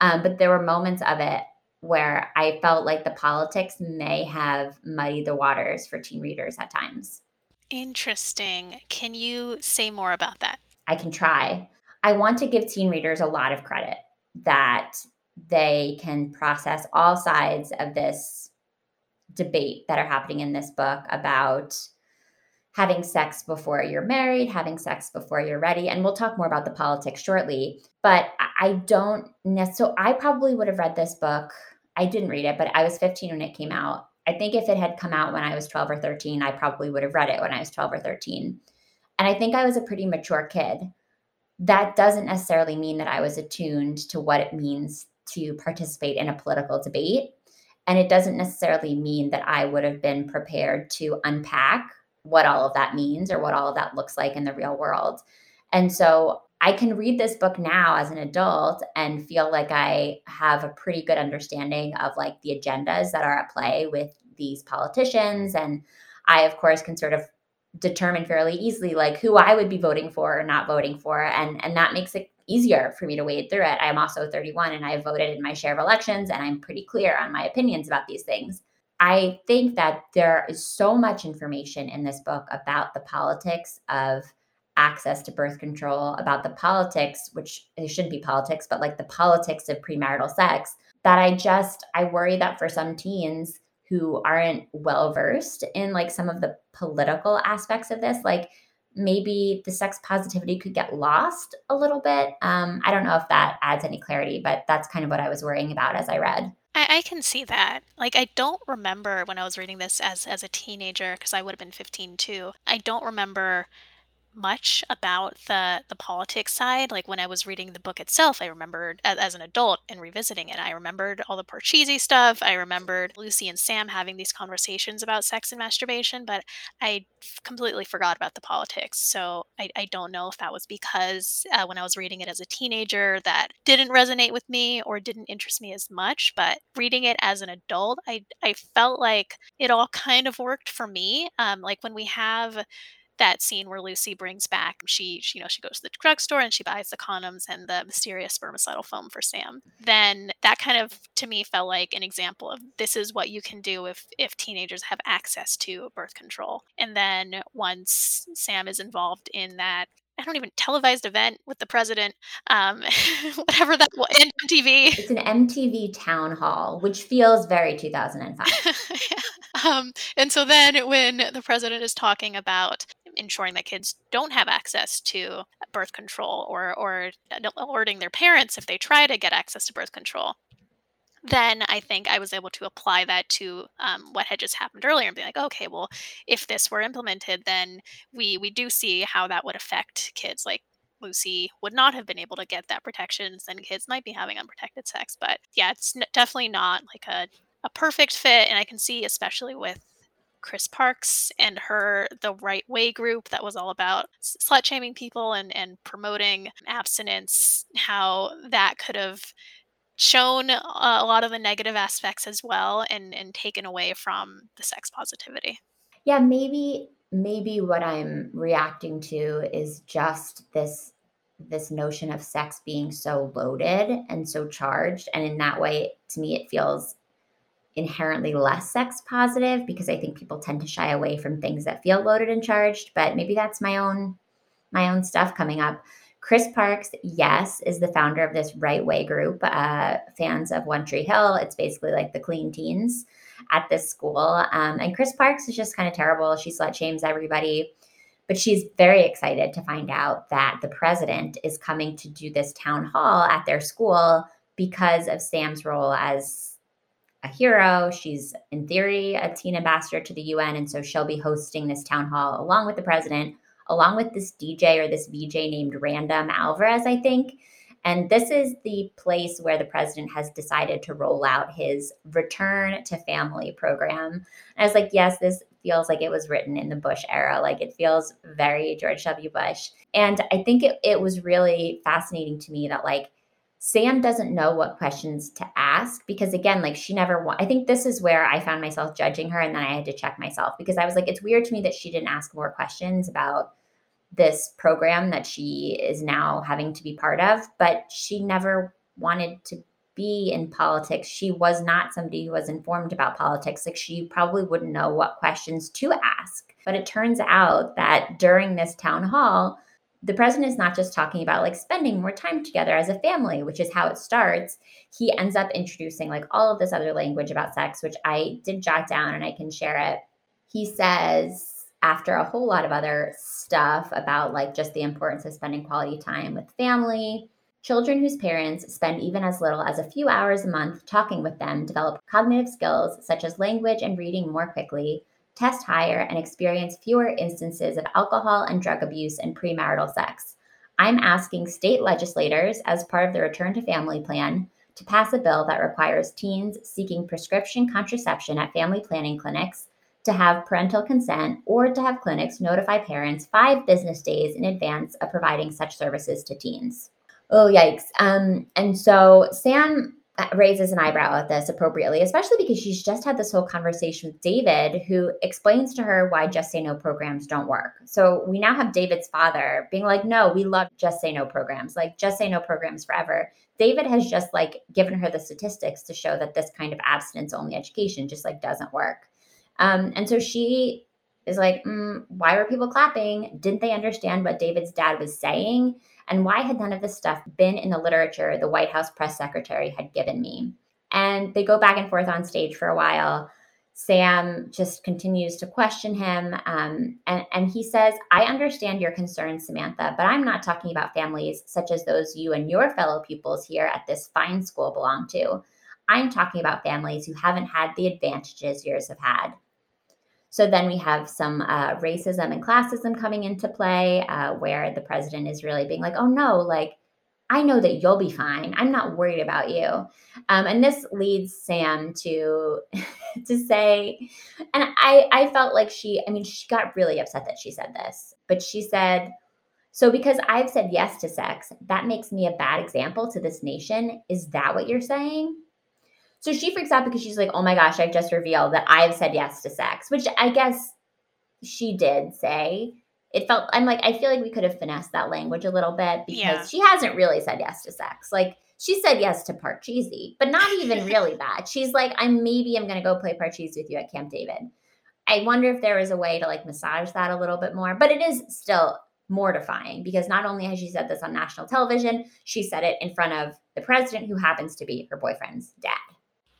Um, but there were moments of it where I felt like the politics may have muddied the waters for teen readers at times. Interesting. Can you say more about that? I can try. I want to give teen readers a lot of credit that they can process all sides of this debate that are happening in this book about having sex before you're married, having sex before you're ready. And we'll talk more about the politics shortly. But I don't necessarily, so I probably would have read this book I didn't read it, but I was 15 when it came out. I think if it had come out when I was 12 or 13, I probably would have read it when I was 12 or 13. And I think I was a pretty mature kid. That doesn't necessarily mean that I was attuned to what it means to participate in a political debate. And it doesn't necessarily mean that I would have been prepared to unpack what all of that means or what all of that looks like in the real world. And so I can read this book now as an adult and feel like I have a pretty good understanding of like the agendas that are at play with these politicians. And I, of course, can sort of determine fairly easily like who I would be voting for or not voting for. And, and that makes it easier for me to wade through it. I'm also 31 and I've voted in my share of elections and I'm pretty clear on my opinions about these things. I think that there is so much information in this book about the politics of access to birth control, about the politics, which it shouldn't be politics, but like the politics of premarital sex, that I just, I worry that for some teens who aren't well versed in like some of the political aspects of this, like maybe the sex positivity could get lost a little bit. Um, I don't know if that adds any clarity, but that's kind of what I was worrying about as I read. I, I can see that. Like, I don't remember when I was reading this as as a teenager, because I would have been 15 too. I don't remember much about the the politics side. Like when I was reading the book itself, I remembered as, as, an adult and revisiting it, I remembered all the Parcheesi stuff. I remembered Lucy and Sam having these conversations about sex and masturbation, but I completely forgot about the politics. So I, I don't know if that was because uh, when I was reading it as a teenager that didn't resonate with me or didn't interest me as much. But reading it as an adult, I I felt like it all kind of worked for me. Um, like when we have that scene where Lucy brings back she, she you know she goes to the drugstore and she buys the condoms and the mysterious spermicidal foam for Sam. Then that kind of to me felt like an example of this is what you can do if if teenagers have access to birth control. And then once Sam is involved in that I don't even televised event with the president, um, whatever that was, MTV. It's an MTV town hall, which feels very 2005. yeah. um, and so then when the president is talking about ensuring that kids don't have access to birth control or or alerting their parents if they try to get access to birth control then I think I was able to apply that to um, what had just happened earlier and be like, okay, well, if this were implemented, then we we do see how that would affect kids. Like Lucy would not have been able to get that protection, and kids might be having unprotected sex. But yeah, it's n- definitely not like a a perfect fit, and I can see especially with Kris Parks and her the right way group that was all about slut shaming people and and promoting abstinence how that could have shown a lot of the negative aspects as well and and taken away from the sex positivity. Yeah maybe maybe what i'm reacting to is just this this notion of sex being so loaded and so charged. And in that way to me it feels inherently less sex positive because I think people tend to shy away from things that feel loaded and charged. But maybe that's my own my own stuff coming up. Kris Parks, yes, is the founder of this right way group, uh, fans of One Tree Hill. It's basically like the clean teens at this school. Um, and Kris Parks is just kind of terrible. She slut shames everybody. But she's very excited to find out that the president is coming to do this town hall at their school because of Sam's role as a hero. She's, in theory, a teen ambassador to the UN. And so she'll be hosting this town hall along with the president, along with this DJ or this VJ named Random Alvarez, I think. And this is the place where the president has decided to roll out his return to family program. And I was like, yes, this feels like it was written in the Bush era. Like it feels very George W. Bush. And I think it, it was really fascinating to me that, like, Sam doesn't know what questions to ask because again, like she never wa- I think this is where I found myself judging her and then I had to check myself because I was like it's weird to me that she didn't ask more questions about this program that she is now having to be part of, but she never wanted to be in politics. She was not somebody who was informed about politics. Like she probably wouldn't know what questions to ask. But it turns out that during this town hall, the president is not just talking about like spending more time together as a family, which is how it starts. He ends up introducing like all of this other language about sex, which I did jot down and I can share it. He says, after a whole lot of other stuff about like just the importance of spending quality time with family, children whose parents spend even as little as a few hours a month talking with them develop cognitive skills such as language and reading more quickly test higher, and experience fewer instances of alcohol and drug abuse and premarital sex. I'm asking state legislators, as part of the Return to Family Plan, to pass a bill that requires teens seeking prescription contraception at family planning clinics to have parental consent or to have clinics notify parents five business days in advance of providing such services to teens. Oh, yikes. Um, and so Sam raises an eyebrow at this appropriately, especially because she's just had this whole conversation with David, who explains to her why Just Say No programs don't work. So we now have David's father being like, no, we love Just Say No programs, like Just Say No programs forever. David has just like given her the statistics to show that this kind of abstinence only education just like doesn't work. Um, and so she is like, mm, why were people clapping? Didn't they understand what David's dad was saying? And why had none of this stuff been in the literature the White House press secretary had given me? And they go back and forth on stage for a while. Sam just continues to question him. Um, and, and he says, I understand your concerns, Samantha, but I'm not talking about families such as those you and your fellow pupils here at this fine school belong to. I'm talking about families who haven't had the advantages yours have had. So then we have some uh, racism and classism coming into play, uh, where the president is really being like, "Oh no, like I know that you'll be fine. I'm not worried about you." Um, and this leads Sam to to say, and I I felt like she, I mean, she got really upset that she said this, but she said, "So because I've said yes to sex, that makes me a bad example to this nation. Is that what you're saying?" So she freaks out because she's like, oh my gosh, I've just revealed that I've said yes to sex, which I guess she did say. It felt, I'm like, I feel like we could have finessed that language a little bit because yeah. she hasn't really said yes to sex. Like, she said yes to Parcheesi, but not even really that. She's like, I'm maybe I'm gonna go play Parcheesi with you at Camp David. I wonder if there is a way to like massage that a little bit more, but it is still mortifying because not only has she said this on national television, she said it in front of the president who happens to be her boyfriend's dad.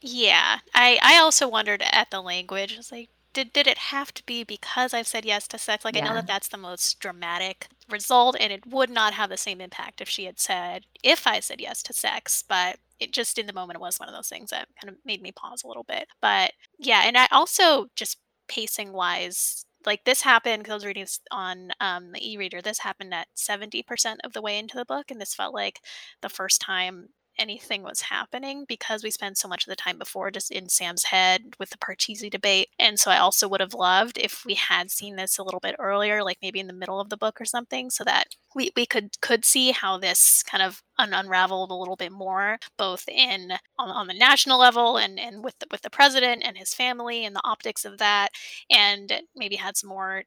Yeah, I I also wondered at the language. I was like, did did it have to be because I've said yes to sex? Like I know that that's the most dramatic result, and it would not have the same impact if she had said if I said yes to sex. But it just in the moment it was one of those things that kind of made me pause a little bit. But yeah, and I also just pacing wise. Like this happened because I was reading this on um, the e-reader. This happened at seventy percent of the way into the book, and this felt like the first time anything was happening because we spent so much of the time before just in Sam's head with the Parcheesi debate. And so I also would have loved if we had seen this a little bit earlier, like maybe in the middle of the book or something, so that we, we could could see how this kind of un- unraveled a little bit more, both in on, on the national level and, and with the, with the president and his family and the optics of that, and maybe had some more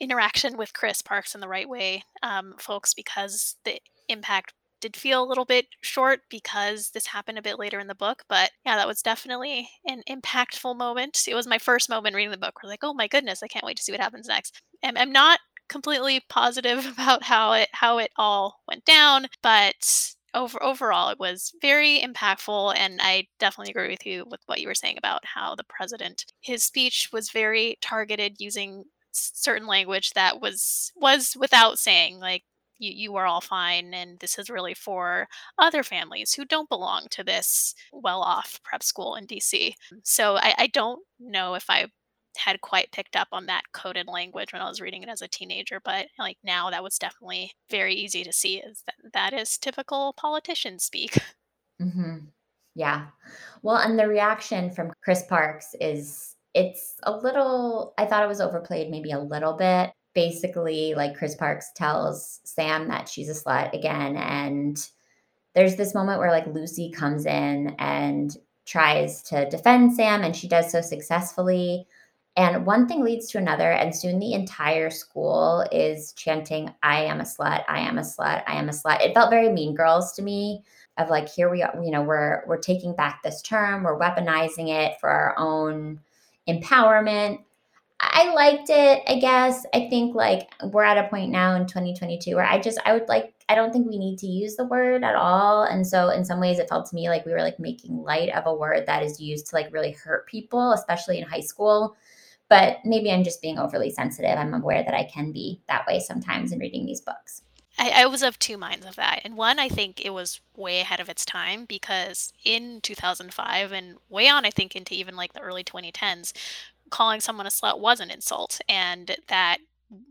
interaction with Kris Parks in the right way, um, folks, because the impact did feel a little bit short because this happened a bit later in the book. But yeah, that was definitely an impactful moment. It was my first moment reading the book. We're like, oh my goodness, I can't wait to see what happens next. I'm, I'm not completely positive about how it how it all went down, but over overall it was very impactful and i definitely agree with you with what you were saying about how the president his speech was very targeted using certain language that was was without saying like you, you are all fine and this is really for other families who don't belong to this well-off prep school in dc so I, I don't know if i had quite picked up on that coded language when I was reading it as a teenager, but like now that was definitely very easy to see is that that is typical politician speak. Mm-hmm. Yeah. Well, and the reaction from Kris Parks is it's a little, I thought it was overplayed maybe a little bit basically like Kris Parks tells Sam that she's a slut again and there's this moment where like Lucy comes in and tries to defend Sam and she does so successfully. And one thing leads to another and soon the entire school is chanting I am a slut I am a slut I am a slut. It felt very mean girls to me of like here we are you know we're we're taking back this term we're weaponizing it for our own empowerment I liked it, I guess. I think like we're at a point now in 2022 where I just I would like I don't think we need to use the word at all. And so in some ways it felt to me like we were like making light of a word that is used to like really hurt people, especially in high school. But maybe I'm just being overly sensitive. I'm aware that I can be that way sometimes in reading these books. I, I, was of two minds of that. And one, I think it was way ahead of its time because in 2005 and way on, I think, into even like the early 2010s, calling someone a slut was an insult and that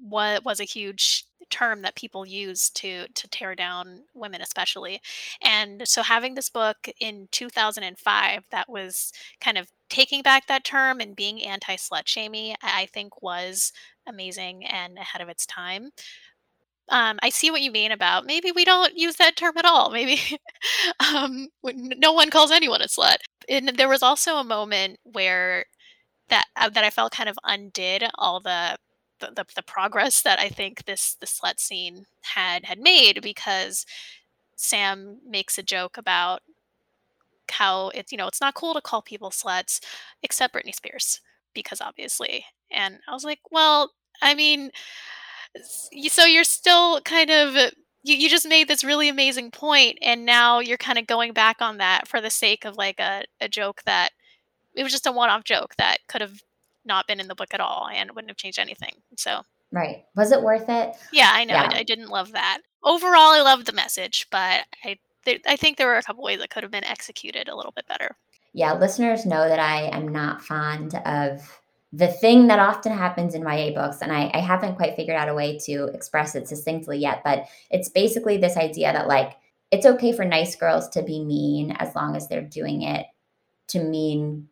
was, was a huge term that people use to to tear down women especially and so having this book in 2005 that was kind of taking back that term and being anti slut shamey i think was amazing and ahead of its time um, I see what you mean about maybe we don't use that term at all. Maybe um, no one calls anyone a slut. And there was also a moment where that uh, that I felt kind of undid all the, the the, the progress that I think this the slut scene had had made because Sam makes a joke about how it's you know it's not cool to call people sluts except Britney Spears because obviously. And I was like well I mean so you're still kind of you, you just made this really amazing point and now you're kind of going back on that for the sake of like a, a joke that it was just a one-off joke that could have not been in the book at all and wouldn't have changed anything. So right, was it worth it? Yeah, I know. Yeah. I, I, didn't love that. Overall, I loved the message, but I I think there were a couple ways that could have been executed a little bit better. Yeah, listeners know that I am not fond of the thing that often happens in YA books, and I, I haven't quite figured out a way to express it succinctly yet, but it's basically this idea that like it's okay for nice girls to be mean as long as they're doing it to mean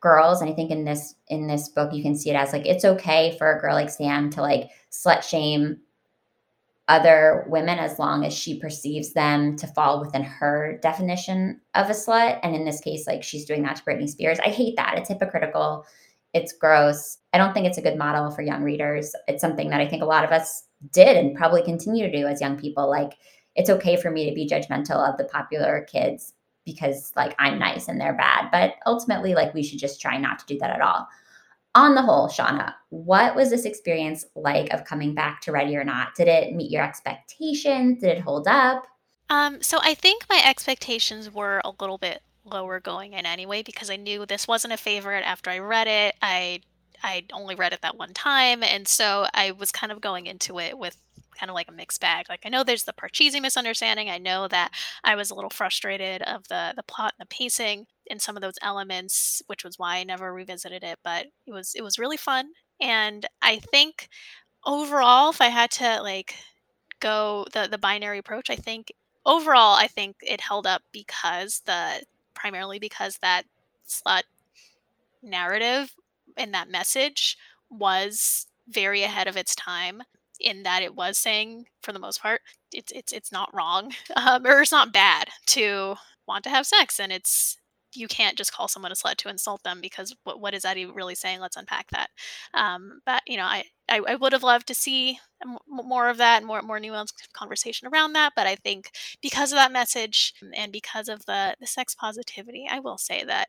girls and i think in this in this book you can see it as like it's okay for a girl like sam to like slut shame other women as long as she perceives them to fall within her definition of a slut. And in this case like she's doing that to britney spears. I hate that. It's hypocritical. It's gross. I don't think it's a good model for young readers. It's something that i think a lot of us did and probably continue to do as young people. Like it's okay for me to be judgmental of the popular kids because like I'm nice and they're bad. But ultimately, like we should just try not to do that at all. On the whole, Shauna, what was this experience like of coming back to Ready or Not? Did it meet your expectations? Did it hold up? Um, so I think my expectations were a little bit lower going in anyway because I knew this wasn't a favorite after I read it. I I only read it that one time, and so I was kind of going into it with kind of like a mixed bag. Like I know there's the Parcheesi misunderstanding. I know that I was a little frustrated of the the plot and the pacing in some of those elements, which was why I never revisited it. But it was it was really fun, and I think overall, if I had to like go the the binary approach, I think overall I think it held up because the primarily because that slut narrative and that message was very ahead of its time in that it was saying for the most part it's it's it's not wrong um, or it's not bad to want to have sex and it's you can't just call someone a slut to insult them because what, what is that even really saying? Let's unpack that. Um, but you know I, I, I would have loved to see more of that more more nuanced conversation around that but i think because of that message and because of the the sex positivity i will say that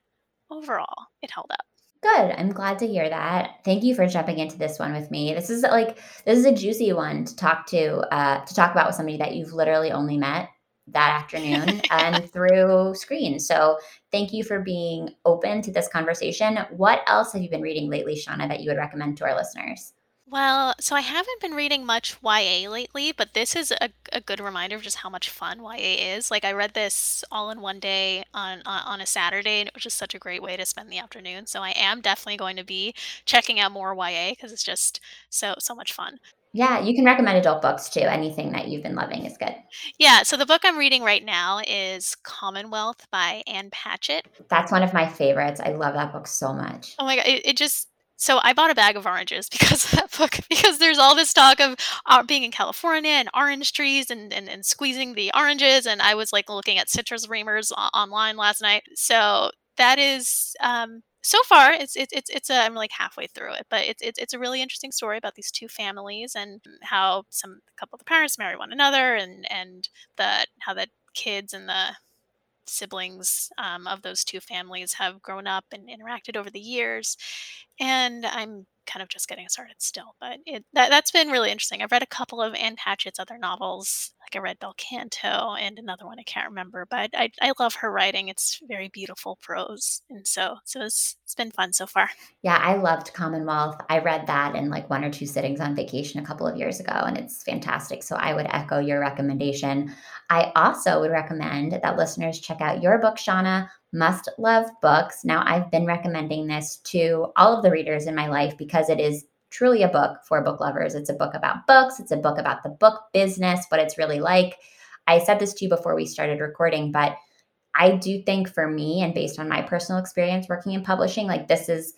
overall it held up Good. I'm glad to hear that. Thank you for jumping into this one with me. This is like this is a juicy one to talk to uh, to talk about with somebody that you've literally only met that afternoon and through screen. So thank you for being open to this conversation. What else have you been reading lately, Shauna, that you would recommend to our listeners? Well, so I haven't been reading much YA lately, but this is a, a good reminder of just how much fun YA is. Like I read this all in one day on, on on a Saturday, and it was just such a great way to spend the afternoon. So I am definitely going to be checking out more YA because it's just so so much fun. Yeah, you can recommend adult books too. Anything that you've been loving is good. Yeah, so the book I'm reading right now is Commonwealth by Ann Patchett. That's one of my favorites. I love that book so much. Oh my god, it, it just so I bought a bag of oranges because of that book because there's all this talk of uh, being in California and orange trees and, and and squeezing the oranges and I was like looking at citrus reamers o- online last night. So that is um so far it's it's it's it's a, I'm like halfway through it, but it's it's it's a really interesting story about these two families and how some a couple of the parents marry one another and and the how the kids and the siblings um, of those two families have grown up and interacted over the years and i'm kind of just getting started still but it, that, that's been really interesting. I've read a couple of ann patchett's other novels like i read bel canto and another one i can't remember but i, I love her writing it's very beautiful prose and so so it's, it's been fun so far Yeah, I loved Commonwealth. I read that in like one or two sittings on vacation a couple of years ago, and it's fantastic. So I would echo your recommendation. I also would recommend that listeners check out your book, Shauna, Must Love Books. Now, I've been recommending this to all of the readers in my life because it is truly a book for book lovers. It's a book about books, it's a book about the book business, what it's really like. I said this to you before we started recording, but I do think for me, and based on my personal experience working in publishing, like this is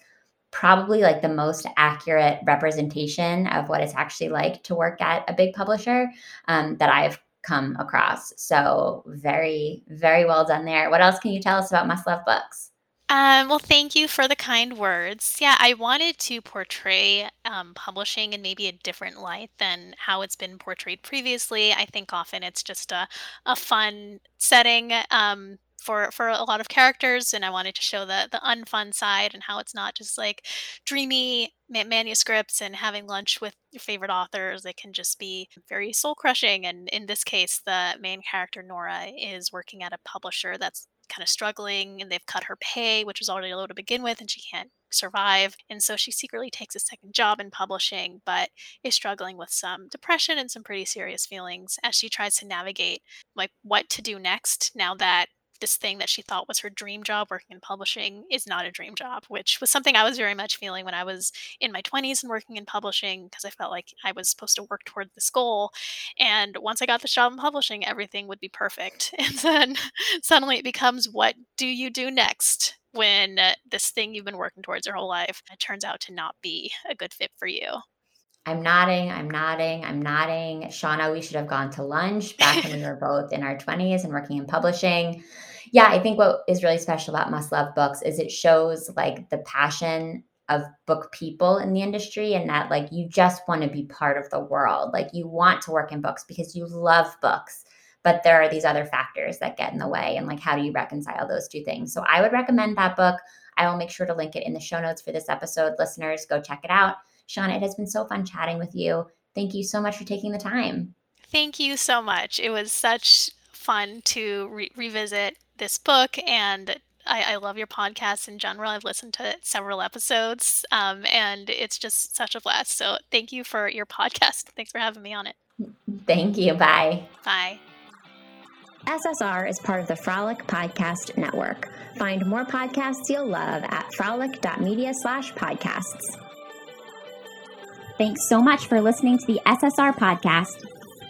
probably like the most accurate representation of what it's actually like to work at a big publisher um, that I've come across. So very, very well done there. What else can you tell us about Must Love Books? Um, well, thank you for the kind words. Yeah, I wanted to portray um, publishing in maybe a different light than how it's been portrayed previously. I think often it's just a, a fun setting um, for for a lot of characters, and I wanted to show the the unfun side and how it's not just like dreamy ma- manuscripts and having lunch with your favorite authors. It can just be very soul crushing. And in this case, the main character Nora is working at a publisher that's kind of struggling and they've cut her pay, which was already low to begin with, and she can't survive. And so she secretly takes a second job in publishing, but is struggling with some depression and some pretty serious feelings as she tries to navigate like what to do next now that this thing that she thought was her dream job working in publishing is not a dream job, which was something I was very much feeling when I was in my 20s and working in publishing because I felt like I was supposed to work toward this goal. And once I got this job in publishing, everything would be perfect. And then suddenly it becomes what do you do next? When uh, this thing you've been working towards your whole life turns out to not be a good fit for you. I'm nodding, I'm nodding, I'm nodding. Shauna, we should have gone to lunch back when we were both in our 20s and working in publishing. Yeah, I think what is really special about Must Love Books is it shows like the passion of book people in the industry and that like you just want to be part of the world. Like you want to work in books because you love books, but there are these other factors that get in the way and like how do you reconcile those two things? So I would recommend that book. I will make sure to link it in the show notes for this episode. Listeners, go check it out. Shauna, it has been so fun chatting with you. Thank you so much for taking the time. Thank you so much. It was such fun to re- revisit this book and I, I, love your podcast in general. I've listened to several episodes, um, and it's just such a blast. So, thank you for your podcast. Thanks for having me on it. Thank you. Bye. Bye. SSR is part of the Frolic Podcast Network. Find more podcasts you'll love at frolic.media slash podcasts. Thanks so much for listening to the SSR podcast.